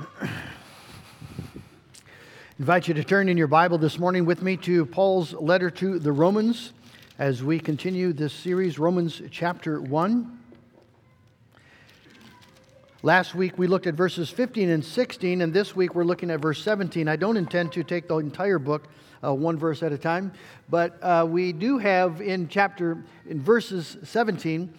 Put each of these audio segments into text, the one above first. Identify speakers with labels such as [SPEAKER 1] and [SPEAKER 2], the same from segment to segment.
[SPEAKER 1] invite you to turn in your Bible this morning with me to Paul's letter to the Romans as we continue this series, Romans chapter 1. Last week we looked at verses 15 and 16, and this week we're looking at verse 17. I don't intend to take the entire book uh, one verse at a time, but uh, we do have in chapter, in verses 17,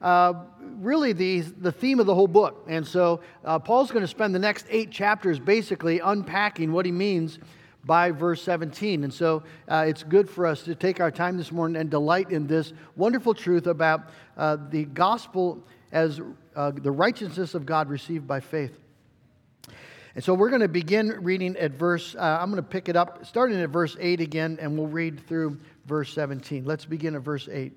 [SPEAKER 1] uh, really the, the theme of the whole book. And so uh, Paul's going to spend the next eight chapters basically unpacking what he means by verse 17. And so uh, it's good for us to take our time this morning and delight in this wonderful truth about uh, the gospel as uh, the righteousness of God received by faith. And so we're going to begin reading at verse, uh, I'm going to pick it up starting at verse 8 again, and we'll read through verse 17. Let's begin at verse 8.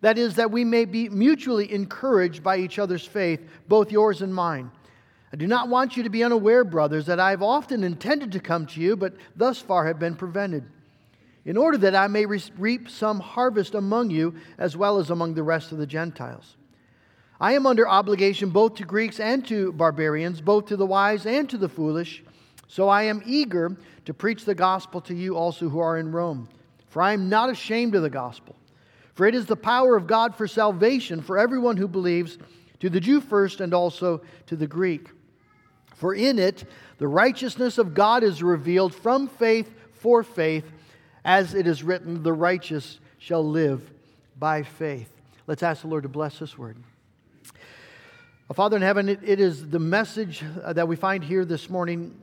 [SPEAKER 1] that is, that we may be mutually encouraged by each other's faith, both yours and mine. I do not want you to be unaware, brothers, that I have often intended to come to you, but thus far have been prevented, in order that I may reap some harvest among you as well as among the rest of the Gentiles. I am under obligation both to Greeks and to barbarians, both to the wise and to the foolish. So I am eager to preach the gospel to you also who are in Rome. For I am not ashamed of the gospel. For it is the power of God for salvation for everyone who believes, to the Jew first and also to the Greek. For in it the righteousness of God is revealed from faith for faith, as it is written, the righteous shall live by faith. Let's ask the Lord to bless this word. Father in heaven, it, is the message uh, that we find here this morning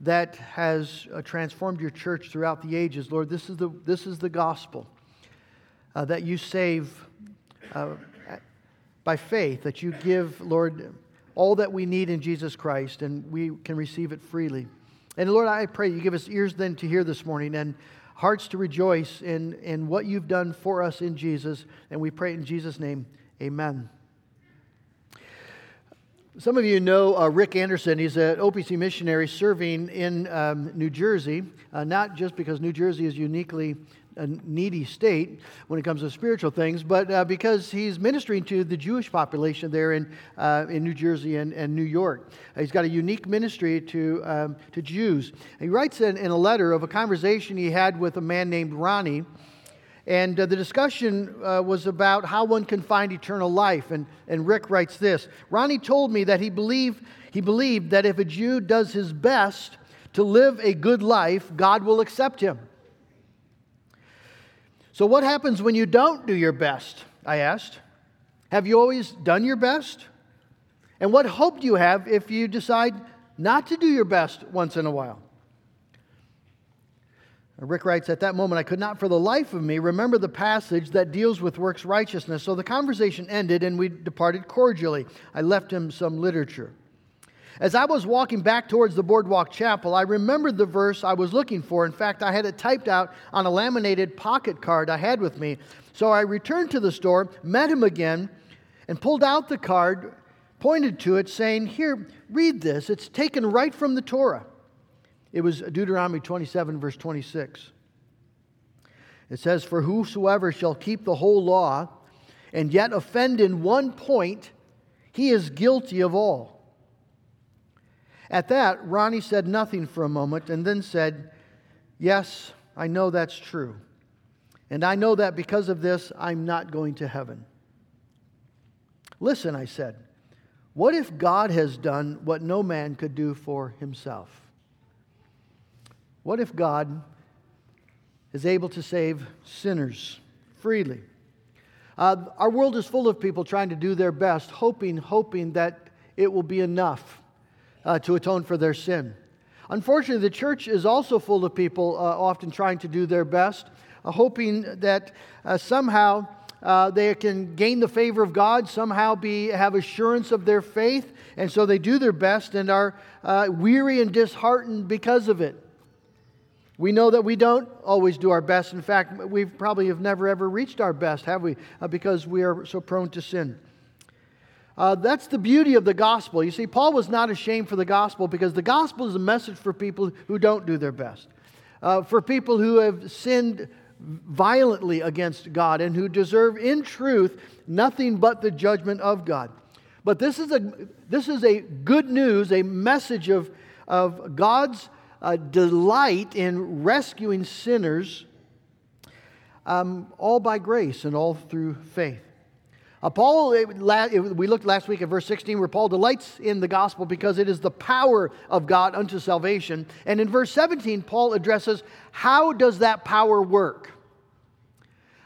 [SPEAKER 1] that has uh, transformed your church throughout the ages. Lord, this is the, this is the gospel uh, that you save uh, by faith, that you give, Lord, all that we need in Jesus Christ, and we can receive it freely. And Lord, I pray you give us ears then to hear this morning and hearts to rejoice in, in what you've done for us in Jesus. And we pray in Jesus' name, amen. Some of you know uh, Rick Anderson. He's an OPC missionary serving in um, New Jersey, uh, not just because New Jersey is uniquely a needy state when it comes to spiritual things, but uh, because he's ministering to the Jewish population there in, uh, in New Jersey and, and New York. He's got a unique ministry to, um, to Jews. He writes in, in a letter of a conversation he had with a man named Ronnie. And uh, the discussion uh, was about how one can find eternal life. And, and Rick writes this Ronnie told me that he believed, he believed that if a Jew does his best to live a good life, God will accept him. So, what happens when you don't do your best? I asked. Have you always done your best? And what hope do you have if you decide not to do your best once in a while? Rick writes, At that moment, I could not for the life of me remember the passage that deals with works righteousness. So the conversation ended and we departed cordially. I left him some literature. As I was walking back towards the Boardwalk Chapel, I remembered the verse I was looking for. In fact, I had it typed out on a laminated pocket card I had with me. So I returned to the store, met him again, and pulled out the card, pointed to it, saying, Here, read this. It's taken right from the Torah. It was Deuteronomy 27, verse 26. It says, For whosoever shall keep the whole law and yet offend in one point, he is guilty of all. At that, Ronnie said nothing for a moment and then said, Yes, I know that's true. And I know that because of this, I'm not going to heaven. Listen, I said, what if God has done what no man could do for himself? What if God is able to save sinners freely? Uh, our world is full of people trying to do their best, hoping, hoping that it will be enough uh, to atone for their sin. Unfortunately, the church is also full of people uh, often trying to do their best, uh, hoping that uh, somehow uh, they can gain the favor of God, somehow be, have assurance of their faith, and so they do their best and are uh, weary and disheartened because of it. We know that we don't always do our best. In fact, we probably have never ever reached our best, have we? Because we are so prone to sin. Uh, that's the beauty of the gospel. You see, Paul was not ashamed for the gospel because the gospel is a message for people who don't do their best, uh, for people who have sinned violently against God and who deserve, in truth, nothing but the judgment of God. But this is a, this is a good news, a message of, of God's uh, delight in rescuing sinners, um, all by grace and all through faith. Uh, Paul, it, it, we looked last week at verse 16 where Paul delights in the gospel because it is the power of God unto salvation. And in verse 17, Paul addresses how does that power work?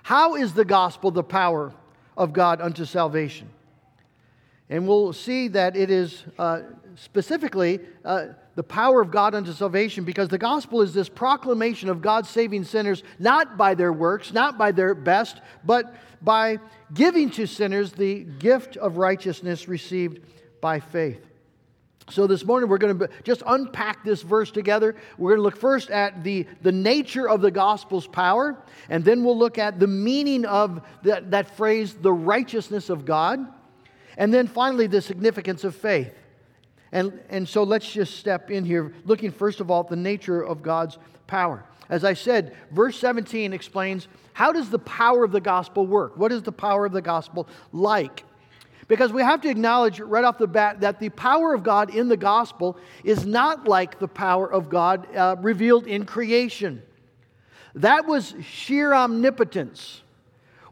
[SPEAKER 1] How is the gospel the power of God unto salvation? And we'll see that it is uh, specifically uh, the power of God unto salvation because the gospel is this proclamation of God saving sinners not by their works, not by their best, but by giving to sinners the gift of righteousness received by faith. So, this morning we're going to just unpack this verse together. We're going to look first at the, the nature of the gospel's power, and then we'll look at the meaning of that, that phrase, the righteousness of God, and then finally the significance of faith. And, and so let's just step in here, looking first of all at the nature of God's power. As I said, verse 17 explains how does the power of the gospel work? What is the power of the gospel like? Because we have to acknowledge right off the bat that the power of God in the gospel is not like the power of God uh, revealed in creation. That was sheer omnipotence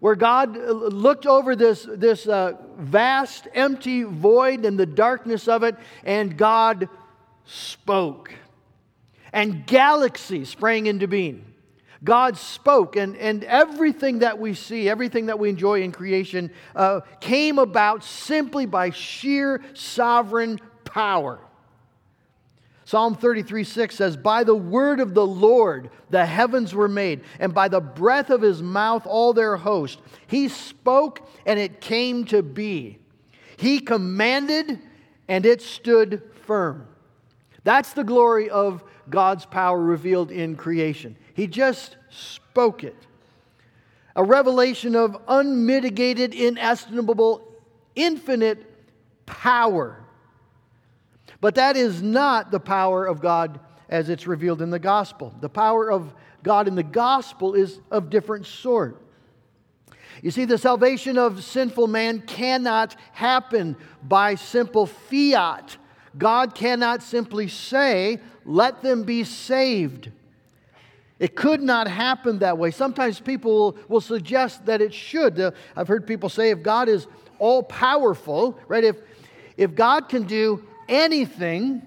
[SPEAKER 1] where God uh, looked over this, this uh, vast, empty void and the darkness of it, and God spoke. And galaxies sprang into being. God spoke, and, and everything that we see, everything that we enjoy in creation, uh, came about simply by sheer sovereign power. Psalm 33 6 says, By the word of the Lord the heavens were made, and by the breath of his mouth all their host. He spoke, and it came to be. He commanded, and it stood firm. That's the glory of God's power revealed in creation. He just spoke it. A revelation of unmitigated, inestimable, infinite power but that is not the power of God as it's revealed in the gospel. The power of God in the gospel is of different sort. You see, the salvation of sinful man cannot happen by simple fiat. God cannot simply say, let them be saved. It could not happen that way. Sometimes people will, suggest that it should. Uh, I've heard people say if God is all powerful, right? If, if God can do anything,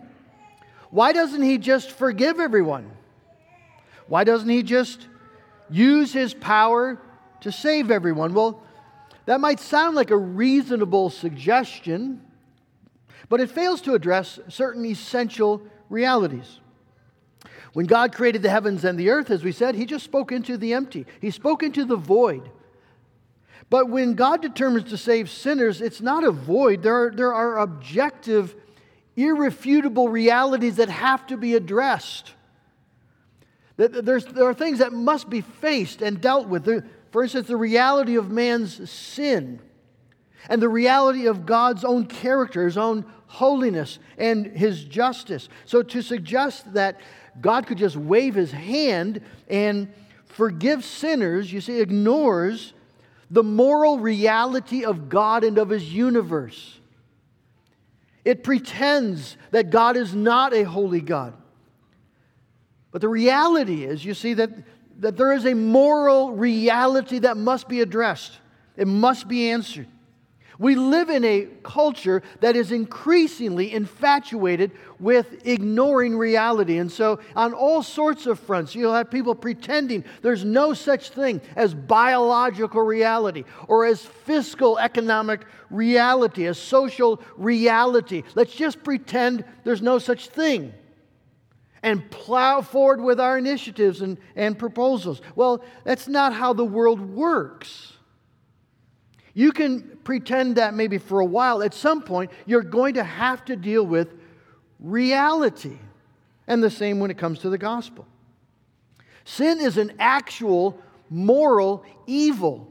[SPEAKER 1] why doesn't he just forgive everyone? Why doesn't he just use his power to save everyone? Well, that might sound like a reasonable suggestion, but it fails to address certain essential realities. When God created the heavens and the earth, as we said, he just spoke into the empty, he spoke into the void. But when God determines to save sinners, it's not a void. There are, there are objective irrefutable realities that have to be addressed. There's, there are things that must be faced and dealt with. For instance, the reality of man's sin and the reality of God's own character, his own holiness, and his justice. So to suggest that God could just wave his hand and forgive sinners, you see, ignores the moral reality of God and of his universe. It pretends that God is not a holy God. But the reality is, you see, that, that there is a moral reality that must be addressed, it must be answered. We live in a culture that is increasingly infatuated with ignoring reality. And so, on all sorts of fronts, you'll have people pretending there's no such thing as biological reality or as fiscal economic reality, as social reality. Let's just pretend there's no such thing and plow forward with our initiatives and, and proposals. Well, that's not how the world works. You can pretend that maybe for a while. At some point, you're going to have to deal with reality. And the same when it comes to the gospel. Sin is an actual moral evil.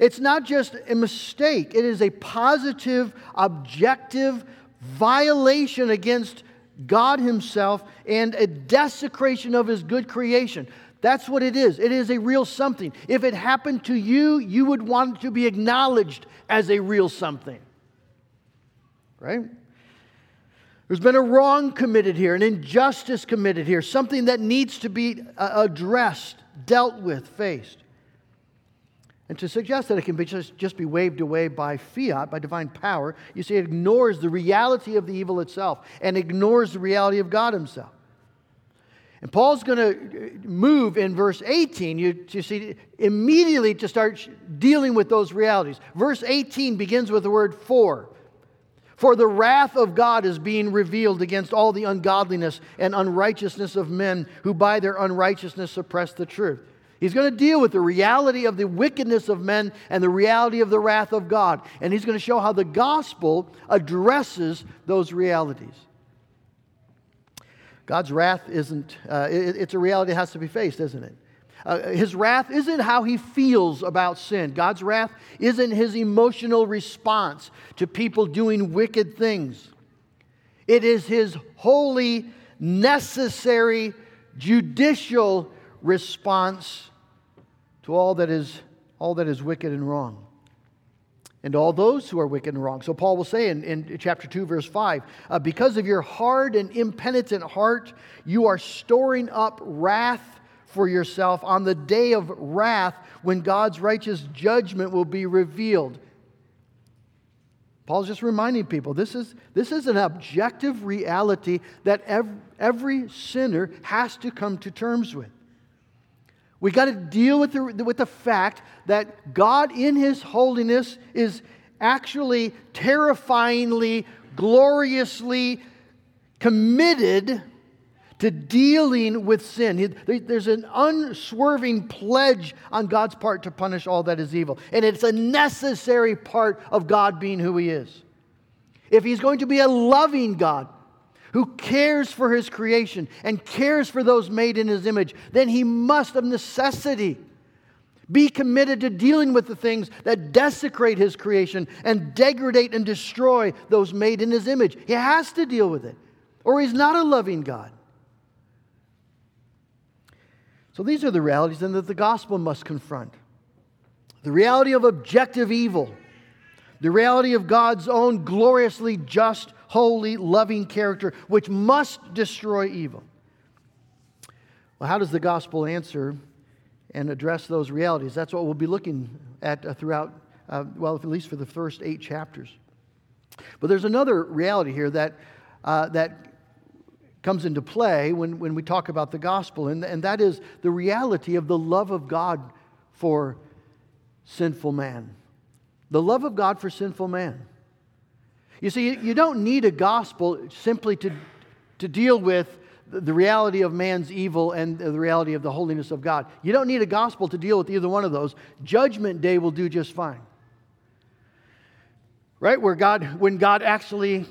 [SPEAKER 1] It's not just a mistake, it is a positive, objective violation against God Himself and a desecration of His good creation. That's what it is. It is a real something. If it happened to you, you would want to be acknowledged as a real something. Right? There's been a wrong committed here, an injustice committed here, something that needs to be uh, addressed, dealt with, faced. And to suggest that it can be just, just be waved away by fiat, by divine power, you see, it ignores the reality of the evil itself and ignores the reality of God Himself. And Paul's going to uh, move in verse 18, you, you see, immediately to start dealing with those realities. Verse 18 begins with the word for. For the wrath of God is being revealed against all the ungodliness and unrighteousness of men who by their unrighteousness suppress the truth. He's going to deal with the reality of the wickedness of men and the reality of the wrath of God. And he's going to show how the gospel addresses those realities. God's wrath isn't, uh, it, it's a reality that has to be faced, isn't it? Uh, his wrath isn't how he feels about sin. God's wrath isn't his emotional response to people doing wicked things. It is his holy, necessary, judicial response to all that is, all that is wicked and wrong. And all those who are wicked and wrong. So Paul will say in, in chapter 2, verse 5 uh, Because of your hard and impenitent heart, you are storing up wrath for yourself on the day of wrath when God's righteous judgment will be revealed. Paul's just reminding people this is, this is an objective reality that every, every sinner has to come to terms with. We got to deal with the, with the fact that God, in His holiness, is actually terrifyingly, gloriously committed to dealing with sin. There's an unswerving pledge on God's part to punish all that is evil. And it's a necessary part of God being who He is. If He's going to be a loving God, who cares for his creation and cares for those made in his image, then he must, of necessity, be committed to dealing with the things that desecrate his creation and degrade and destroy those made in his image. He has to deal with it, or he's not a loving God. So these are the realities then that the gospel must confront the reality of objective evil, the reality of God's own gloriously just holy, loving character, which must destroy evil. Well, how does the gospel answer and address those realities? That's what we'll be looking at uh, throughout, uh, well, at least for the first eight chapters. But there's another reality here that, uh, that comes into play when, when we talk about the gospel, and, and that is the reality of the love of God for sinful man. The love of God for sinful man. You see, you don't need a gospel simply to, to deal with the reality of man's evil and the reality of the holiness of God. You don't need a gospel to deal with either one of those. Judgment day will do just fine. Right? Where God, when God actually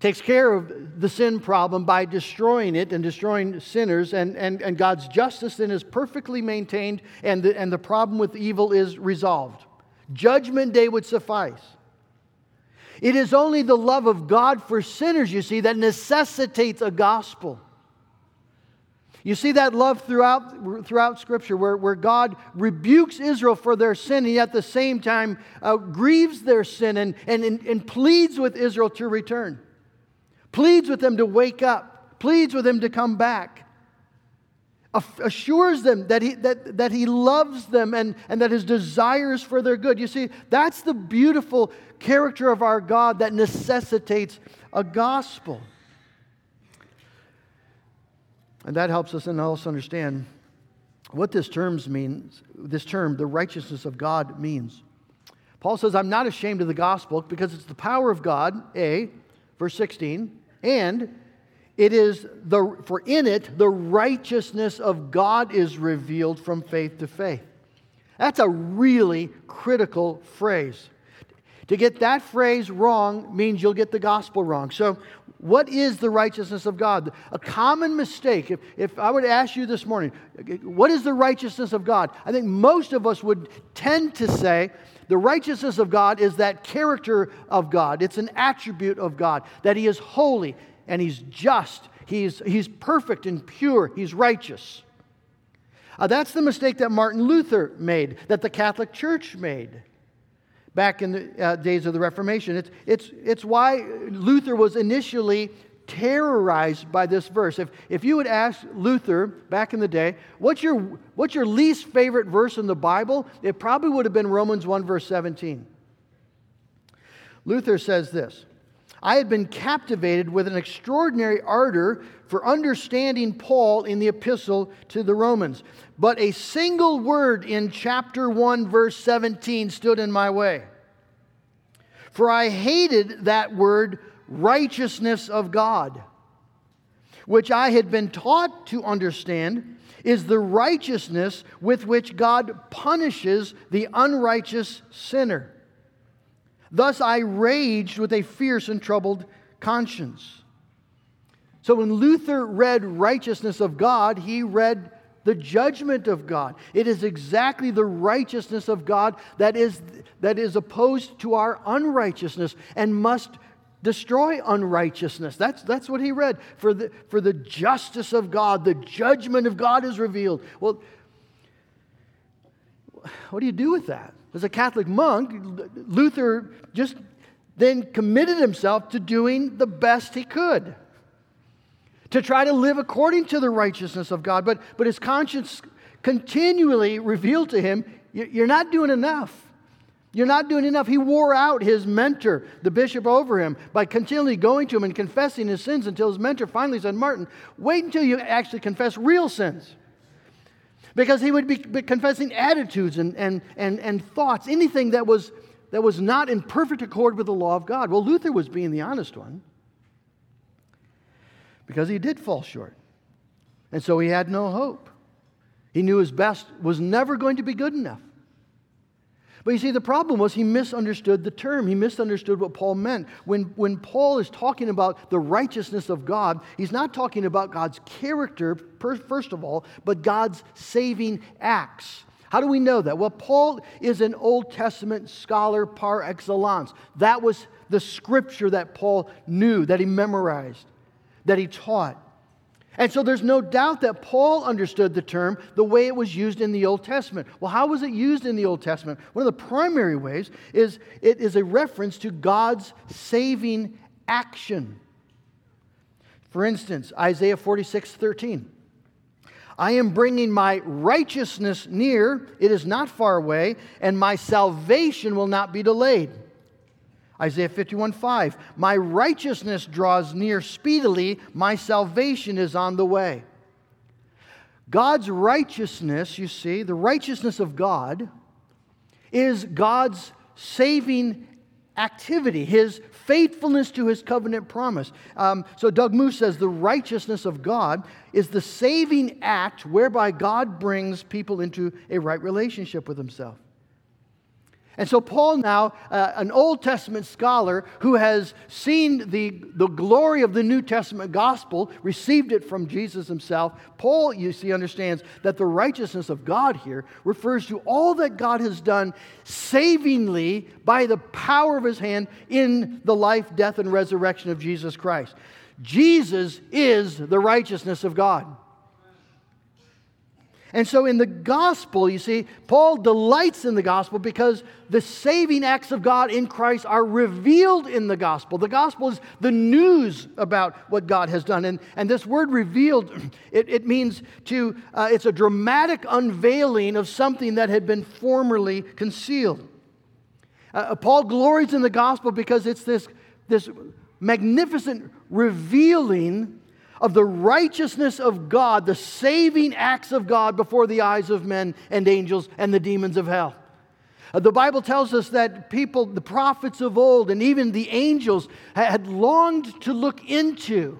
[SPEAKER 1] takes care of the sin problem by destroying it and destroying sinners, and, and, and God's justice then is perfectly maintained, and the, and the problem with evil is resolved. Judgment day would suffice. It is only the love of God for sinners, you see, that necessitates a gospel. You see that love throughout, throughout Scripture where, where God rebukes Israel for their sin and at the same time uh, grieves their sin and, and, and pleads with Israel to return, pleads with them to wake up, pleads with them to come back assures them that he, that, that he loves them and, and that his desires for their good. You see, that's the beautiful character of our God that necessitates a gospel. And that helps us and also understand what this term means, this term, the righteousness of God means. Paul says, I'm not ashamed of the gospel because it's the power of God, A, verse 16, and it is the, for in it, the righteousness of God is revealed from faith to faith. That's a really critical phrase. To get that phrase wrong means you'll get the gospel wrong. So, what is the righteousness of God? A common mistake, if, if I would ask you this morning, what is the righteousness of God? I think most of us would tend to say the righteousness of God is that character of God. It's an attribute of God, that He is holy and He's just, He's, he's perfect and pure, He's righteous. Uh, that's the mistake that Martin Luther made, that the Catholic Church made back in the uh, days of the Reformation. It's, it's, it's why Luther was initially terrorized by this verse. If, if you would ask Luther back in the day, what's your, what's your least favorite verse in the Bible? It probably would have been Romans 1, verse 17. Luther says this I had been captivated with an extraordinary ardor for understanding Paul in the epistle to the Romans. But a single word in chapter 1, verse 17 stood in my way. For I hated that word, righteousness of God, which I had been taught to understand is the righteousness with which God punishes the unrighteous sinner. Thus I raged with a fierce and troubled conscience. So when Luther read righteousness of God, he read the judgment of God. It is exactly the righteousness of God that is, that is opposed to our unrighteousness and must destroy unrighteousness. That's, that's what he read. For the, for the justice of God, the judgment of God is revealed. Well, what do you do with that? As a Catholic monk, Luther just then committed himself to doing the best he could to try to live according to the righteousness of God. But, but his conscience continually revealed to him, You're not doing enough. You're not doing enough. He wore out his mentor, the bishop over him, by continually going to him and confessing his sins until his mentor finally said, Martin, wait until you actually confess real sins. Because he would be confessing attitudes and, and, and, and thoughts, anything that was, that was not in perfect accord with the law of God. Well, Luther was being the honest one because he did fall short. And so he had no hope. He knew his best was never going to be good enough. But you see, the problem was he misunderstood the term. He misunderstood what Paul meant. When, when Paul is talking about the righteousness of God, he's not talking about God's character, first of all, but God's saving acts. How do we know that? Well, Paul is an Old Testament scholar par excellence. That was the scripture that Paul knew, that he memorized that he taught. And so there's no doubt that Paul understood the term the way it was used in the Old Testament. Well, how was it used in the Old Testament? One of the primary ways is it is a reference to God's saving action. For instance, Isaiah 46 13. I am bringing my righteousness near, it is not far away, and my salvation will not be delayed. Isaiah 51 5. My righteousness draws near speedily, my salvation is on the way. God's righteousness, you see, the righteousness of God, is God's saving activity, his faithfulness to his covenant promise. Um, so Doug Moo says the righteousness of God is the saving act whereby God brings people into a right relationship with himself. And so, Paul, now, uh, an Old Testament scholar who has seen the, the glory of the New Testament gospel, received it from Jesus himself, Paul, you see, understands that the righteousness of God here refers to all that God has done savingly by the power of his hand in the life, death, and resurrection of Jesus Christ. Jesus is the righteousness of God. And so in the gospel, you see, Paul delights in the gospel because the saving acts of God in Christ are revealed in the gospel. The gospel is the news about what God has done. And, and this word revealed, it, it means to, uh, it's a dramatic unveiling of something that had been formerly concealed. Uh, uh Paul glories in the gospel because it's this, this magnificent revealing of the righteousness of God, the saving acts of God before the eyes of men and angels and the demons of hell. Uh, the Bible tells us that people, the prophets of old, and even the angels had longed to look into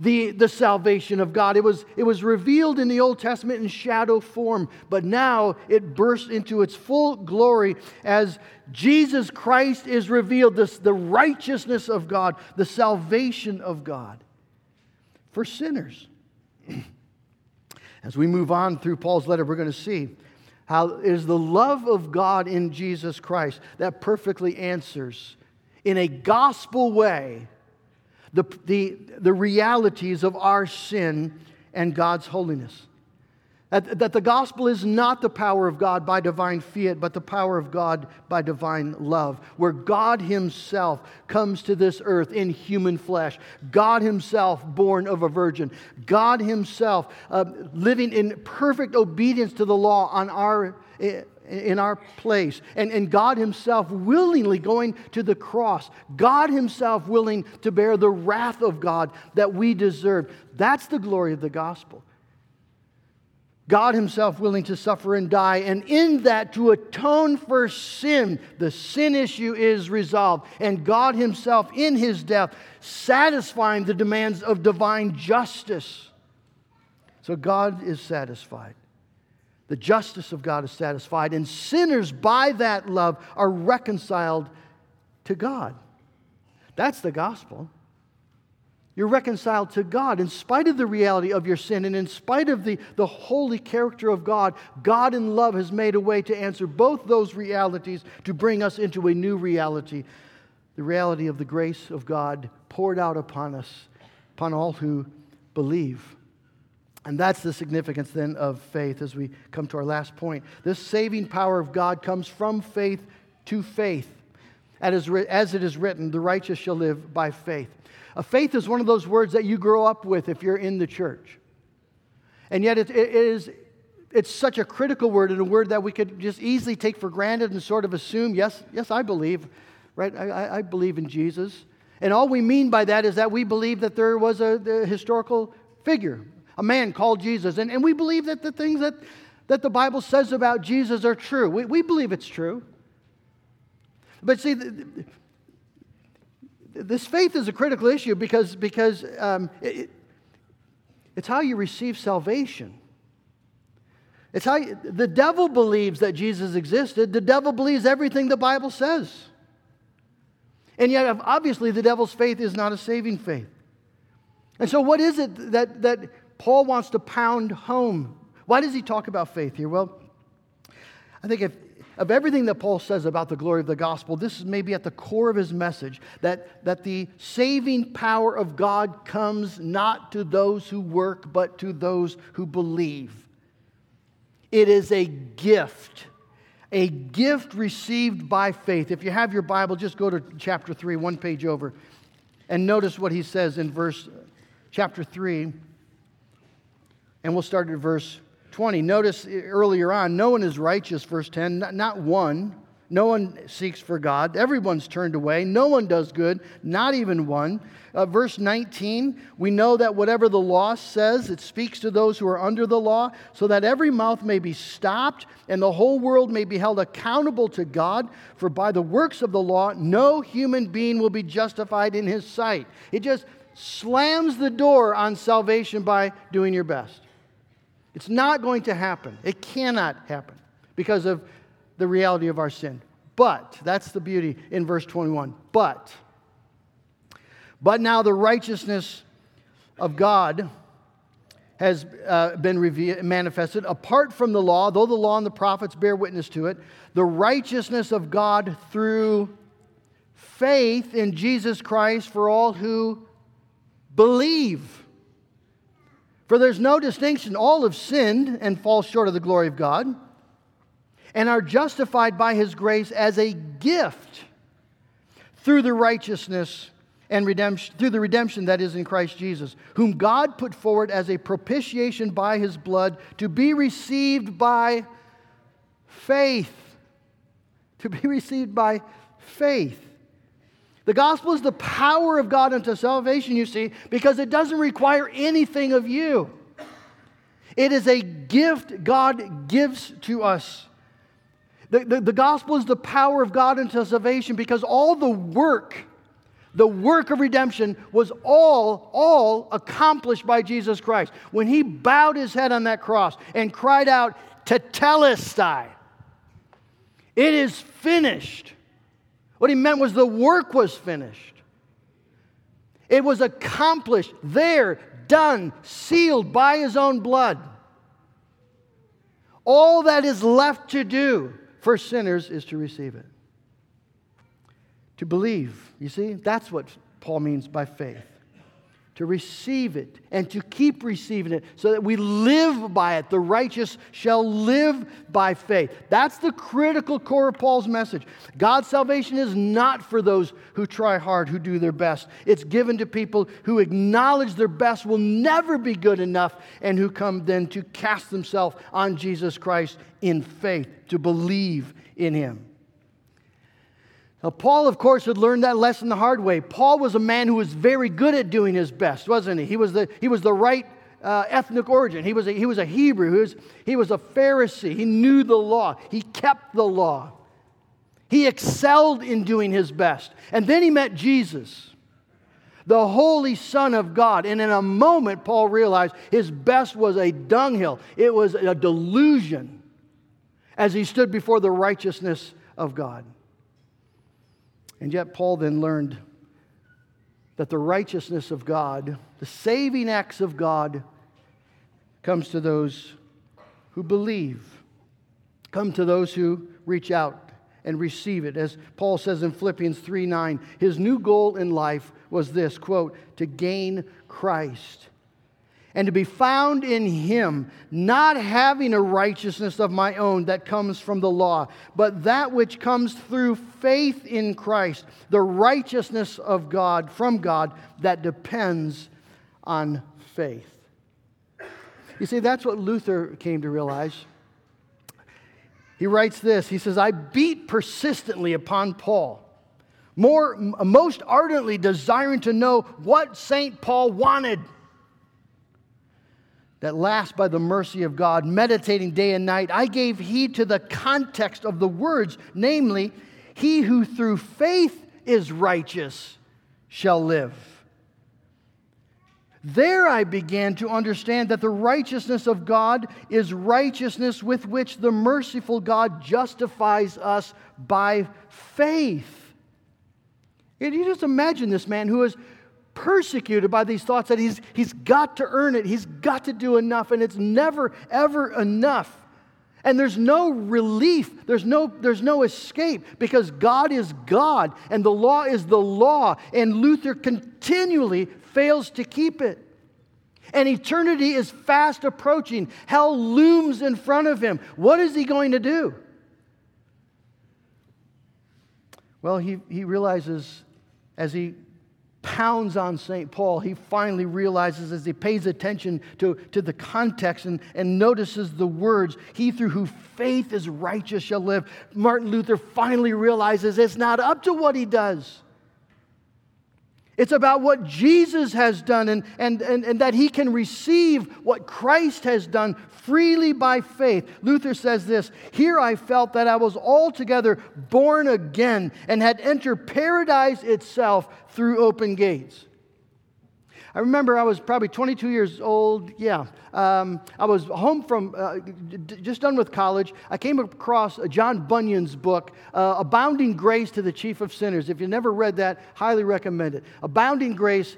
[SPEAKER 1] the, the salvation of God. It was, it was revealed in the Old Testament in shadow form, but now it bursts into its full glory as Jesus Christ is revealed, this, the righteousness of God, the salvation of God for sinners. As we move on through Paul's letter, we're going to see how it is the love of God in Jesus Christ that perfectly answers in a gospel way the, the, the realities of our sin and God's holiness. That, the gospel is not the power of God by divine fiat, but the power of God by divine love, where God Himself comes to this earth in human flesh, God Himself born of a virgin, God Himself uh, living in perfect obedience to the law on our in our place. And, and God Himself willingly going to the cross. God Himself willing to bear the wrath of God that we deserve. That's the glory of the gospel. God Himself willing to suffer and die, and in that to atone for sin, the sin issue is resolved. And God Himself, in His death, satisfying the demands of divine justice. So God is satisfied. The justice of God is satisfied, and sinners by that love are reconciled to God. That's the gospel. You're reconciled to God. In spite of the reality of your sin and in spite of the, the holy character of God, God in love has made a way to answer both those realities to bring us into a new reality the reality of the grace of God poured out upon us, upon all who believe. And that's the significance then of faith as we come to our last point. This saving power of God comes from faith to faith. As it is written, the righteous shall live by faith. A faith is one of those words that you grow up with if you're in the church. And yet it, it is it's such a critical word and a word that we could just easily take for granted and sort of assume, yes, yes, I believe, right? I, I believe in Jesus. And all we mean by that is that we believe that there was a, a historical figure, a man called Jesus. And, and we believe that the things that, that the Bible says about Jesus are true. We, we believe it's true. But see, this faith is a critical issue because, because um, it, it's how you receive salvation. It's how you, the devil believes that Jesus existed. The devil believes everything the Bible says. And yet, obviously, the devil's faith is not a saving faith. And so, what is it that, that Paul wants to pound home? Why does he talk about faith here? Well, I think if, of everything that Paul says about the glory of the gospel, this is maybe at the core of his message that, that the saving power of God comes not to those who work, but to those who believe. It is a gift, a gift received by faith. If you have your Bible, just go to chapter 3, one page over, and notice what he says in verse chapter 3. And we'll start at verse 20. Notice earlier on, no one is righteous, verse 10, not, one. No one seeks for God. Everyone's turned away. No one does good, not even one. Uh, verse 19, we know that whatever the law says, it speaks to those who are under the law, so that every mouth may be stopped and the whole world may be held accountable to God. For by the works of the law, no human being will be justified in his sight. It just slams the door on salvation by doing your best. It's not going to happen. It cannot happen because of the reality of our sin. But, that's the beauty in verse 21. But, but now the righteousness of God has uh, been manifested apart from the law, though the law and the prophets bear witness to it, the righteousness of God through faith in Jesus Christ for all who believe. For there's no distinction. All have sinned and fall short of the glory of God and are justified by his grace as a gift through the righteousness and redemption through the redemption that is in Christ Jesus, whom God put forward as a propitiation by his blood to be received by faith. To be received by faith. The gospel is the power of God unto salvation, you see, because it doesn't require anything of you. It is a gift God gives to us. The, the, the, gospel is the power of God unto salvation because all the work The work of redemption was all, all accomplished by Jesus Christ. When he bowed his head on that cross and cried out, Tetelestai, it is finished. What he meant was the work was finished. It was accomplished there, done, sealed by his own blood. All that is left to do for sinners is to receive it. To believe. You see, that's what Paul means by faith to receive it and to keep receiving it so that we live by it. The righteous shall live by faith. That's the critical core of Paul's message. God's salvation is not for those who try hard, who do their best. It's given to people who acknowledge their best will never be good enough and who come then to cast themselves on Jesus Christ in faith, to believe in him. Now, Paul, of course, had learned that lesson the hard way. Paul was a man who was very good at doing his best, wasn't he? He was the, he was the right uh, ethnic origin. He was, a, he was a Hebrew. He was, he was a Pharisee. He knew the law. He kept the law. He excelled in doing his best. And then he met Jesus, the Holy Son of God. And in a moment, Paul realized his best was a dunghill, it was a delusion as he stood before the righteousness of God. And yet, Paul then learned that the righteousness of God, the saving acts of God, comes to those who believe, come to those who reach out and receive it. As Paul says in Philippians 3 9, his new goal in life was this quote, to gain Christ and to be found in him, not having a righteousness of my own that comes from the law, but that which comes through faith in Christ, the righteousness of God from God that depends on faith. You see, that's what Luther came to realize. He writes this He says, I beat persistently upon Paul, more, most ardently desiring to know what St. Paul wanted that last by the mercy of God, meditating day and night, I gave heed to the context of the words, namely, He who through faith is righteous shall live. There I began to understand that the righteousness of God is righteousness with which the merciful God justifies us by faith. you just imagine this man who is persecuted by these thoughts that he's, he's got to earn it, he's got to do enough, and it's never, ever enough. And there's no relief, there's no, there's no escape because God is God and the law is the law, and Luther continually fails to keep it. And eternity is fast approaching. Hell looms in front of him. What is he going to do? Well, he, he realizes as he pounds on St. Paul, he finally realizes as he pays attention to, to the context and, and notices the words, He through whose faith is righteous shall live. Martin Luther finally realizes it's not up to what he does. It's about what Jesus has done and, and, and, and that he can receive what Christ has done freely by faith. Luther says this Here I felt that I was altogether born again and had entered paradise itself through open gates. I remember I was probably 22 years old. Yeah. Um, I was home from, uh, d- just done with college. I came across John Bunyan's book, uh, Abounding Grace to the Chief of Sinners. If you never read that, highly recommend it. Abounding Grace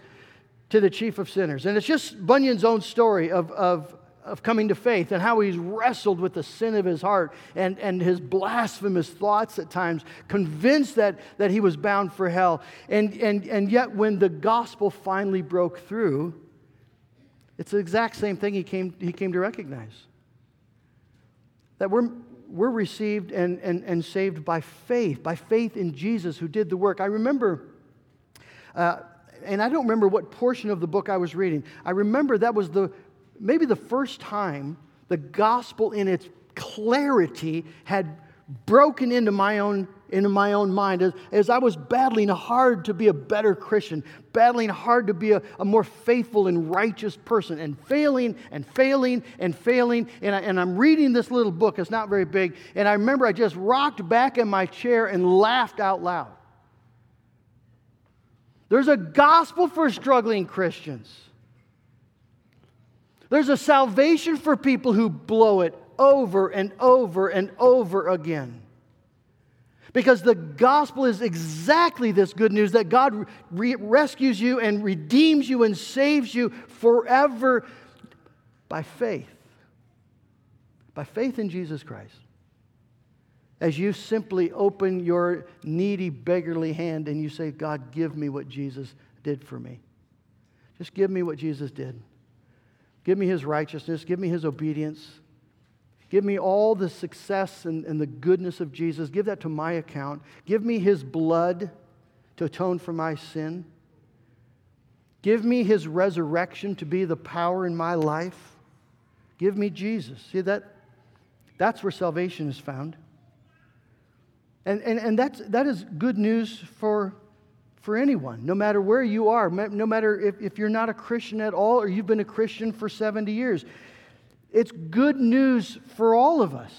[SPEAKER 1] to the Chief of Sinners. And it's just Bunyan's own story of, of of coming to faith and how he's wrestled with the sin of his heart and, and his blasphemous thoughts at times, convinced that, that he was bound for hell. And, and, and yet, when the gospel finally broke through, it's the exact same thing he came, he came to recognize that we're, we're received and, and, and saved by faith, by faith in Jesus who did the work. I remember. Uh, and I don't remember what portion of the book I was reading. I remember that was the, maybe the first time the gospel in its clarity had broken into my own into my own mind as, as I was battling hard to be a better Christian, battling hard to be a, a more faithful and righteous person, and failing and failing and failing. And, I, and I'm reading this little book, it's not very big. And I remember I just rocked back in my chair and laughed out loud. There's a gospel for struggling Christians. There's a salvation for people who blow it over and over and over again. Because the gospel is exactly this good news that God re- rescues you and redeems you and saves you forever by faith. By faith in Jesus Christ. As you simply open your needy, beggarly hand and you say, God, give me what Jesus did for me. Just give me what Jesus did. Give me his righteousness. Give me his obedience. Give me all the success and, and, the goodness of Jesus. Give that to my account. Give me his blood to atone for my sin. Give me his resurrection to be the power in my life. Give me Jesus. See that? That's where salvation is found. And, and, and that's, that is good news for, for anyone, no matter where you are, no matter if, if you're not a Christian at all or you've been a Christian for 70 years. It's good news for all of us.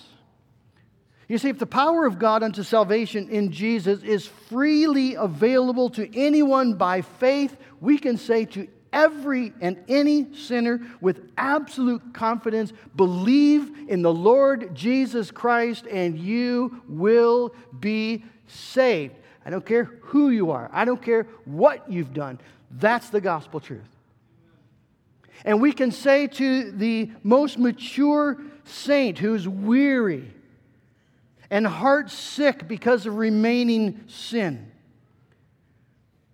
[SPEAKER 1] You see, if the power of God unto salvation in Jesus is freely available to anyone by faith, we can say to every and any sinner with absolute confidence believe in the Lord Jesus Christ and you will be saved. I don't care who you are, I don't care what you've done. That's the gospel truth. And we can say to the most mature saint who's weary and heart sick because of remaining sin,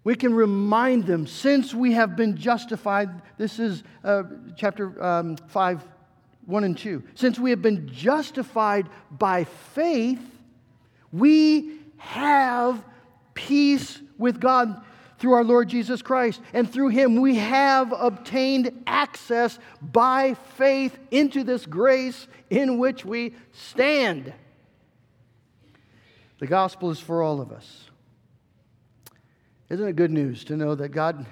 [SPEAKER 1] we can remind them, since we have been justified, this is uh, chapter um, 5, 1 and 2. Since we have been justified by faith, we have peace with God through our Lord Jesus Christ. And through him, we have obtained access by faith into this grace in which we stand. The gospel is for all of us. Isn't it good news to know that God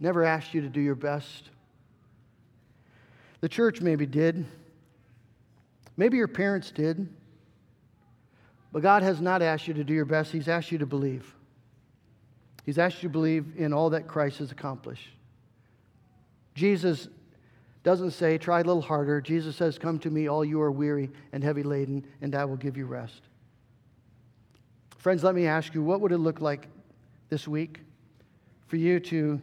[SPEAKER 1] never asked you to do your best? The church maybe did. Maybe your parents did. But God has not asked you to do your best, He's asked you to believe. He's asked you to believe in all that Christ has accomplished. Jesus doesn't say, try a little harder. Jesus says, Come to me, all you are weary and heavy laden, and I will give you rest. Friends, let me ask you, what would it look like this week for you to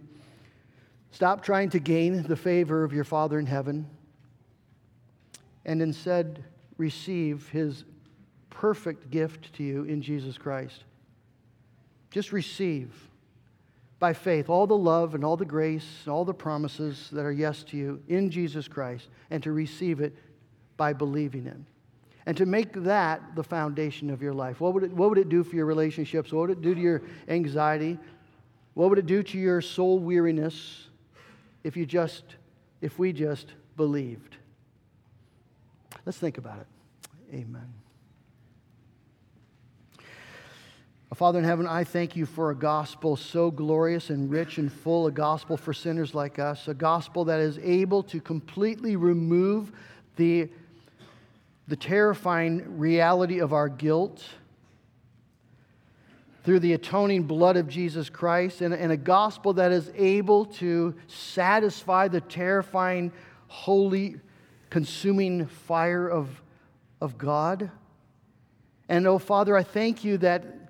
[SPEAKER 1] stop trying to gain the favor of your Father in heaven and instead receive his perfect gift to you in Jesus Christ. Just receive by faith all the love and all the grace, and all the promises that are yes to you in Jesus Christ, and to receive it by believing in and to make that the foundation of your life. What would, it, what would it do for your relationships? What would it do to your anxiety? What would it do to your soul weariness if you just, if we just believed? Let's think about it. Amen. Father in heaven, I thank you for a gospel so glorious and rich and full, a gospel for sinners like us, a gospel that is able to completely remove the the terrifying reality of our guilt through the atoning blood of Jesus Christ and, and, a gospel that is able to satisfy the terrifying, holy, consuming fire of, of God. And oh, Father, I thank you that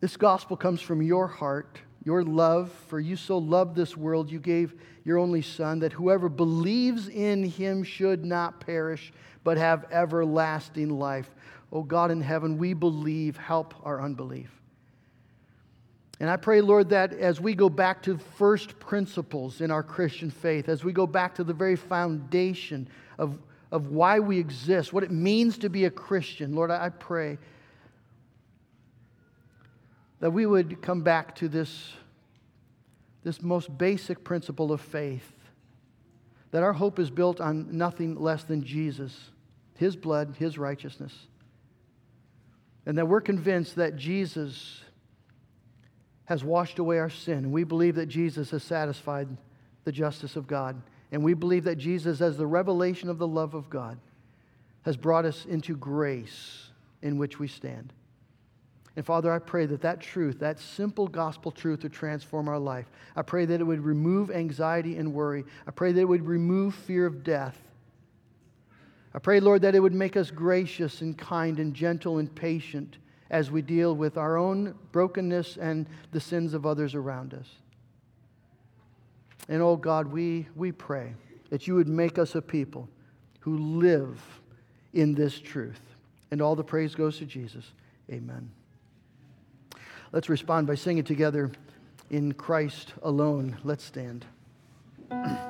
[SPEAKER 1] this gospel comes from your heart, your love, for you so loved this world, you gave your only Son, that whoever believes in him should not perish but have everlasting life. Oh God in heaven, we believe, help our unbelief. And I pray, Lord, that as we go back to first principles in our Christian faith, as we go back to the very foundation of, of why we exist, what it means to be a Christian, Lord, I pray that we would come back to this, this most basic principle of faith that our hope is built on nothing less than Jesus, His blood, His righteousness. And that we're convinced that Jesus has washed away our sin. We believe that Jesus has satisfied the justice of God. And we believe that Jesus, as the revelation of the love of God, has brought us into grace in which we stand. And Father, I pray that that truth, that simple gospel truth, would transform our life. I pray that it would remove anxiety and worry. I pray that it would remove fear of death. I pray, Lord, that it would make us gracious and kind and gentle and patient as we deal with our own brokenness and the sins of others around us. And oh God, we, we pray that you would make us a people who live in this truth. And all the praise goes to Jesus. Amen. Let's respond by singing together in Christ alone. Let's stand.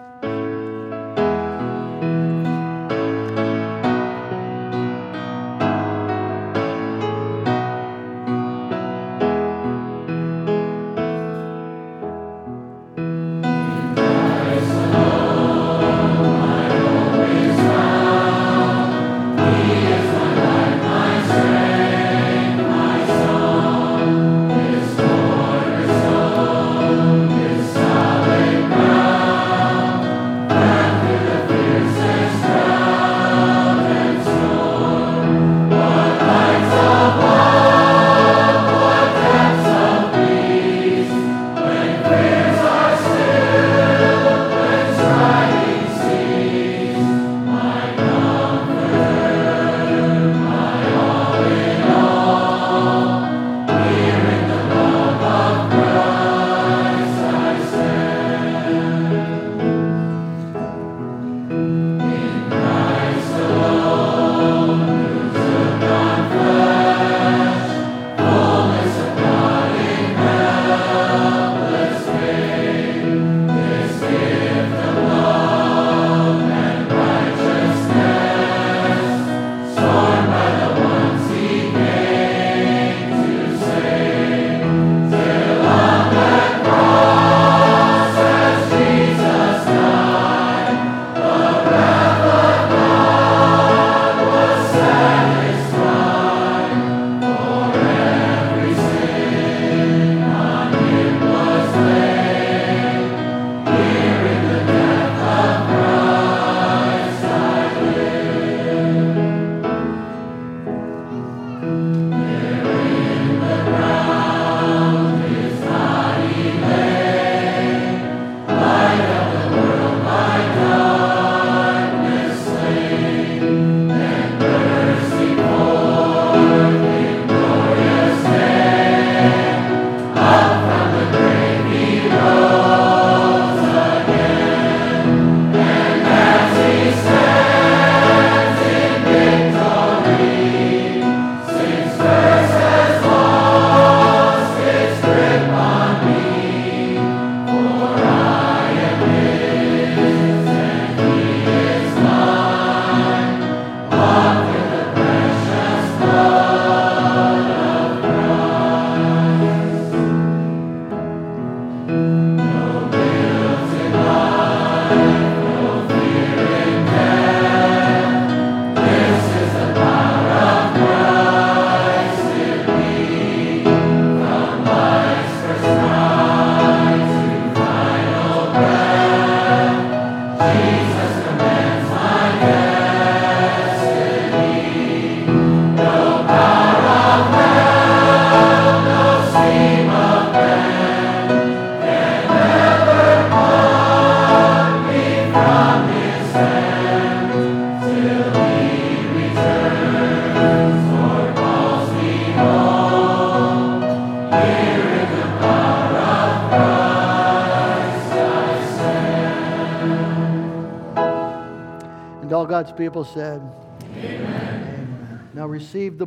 [SPEAKER 1] God's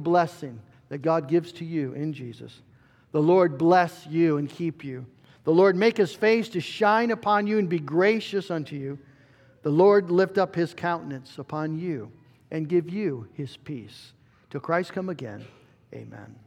[SPEAKER 1] blessing that God gives to you in Jesus. The Lord bless you and keep you. The Lord make his face to shine upon you and be gracious unto you. The Lord lift up his countenance upon you and give you his peace. Till Christ come again. Amen.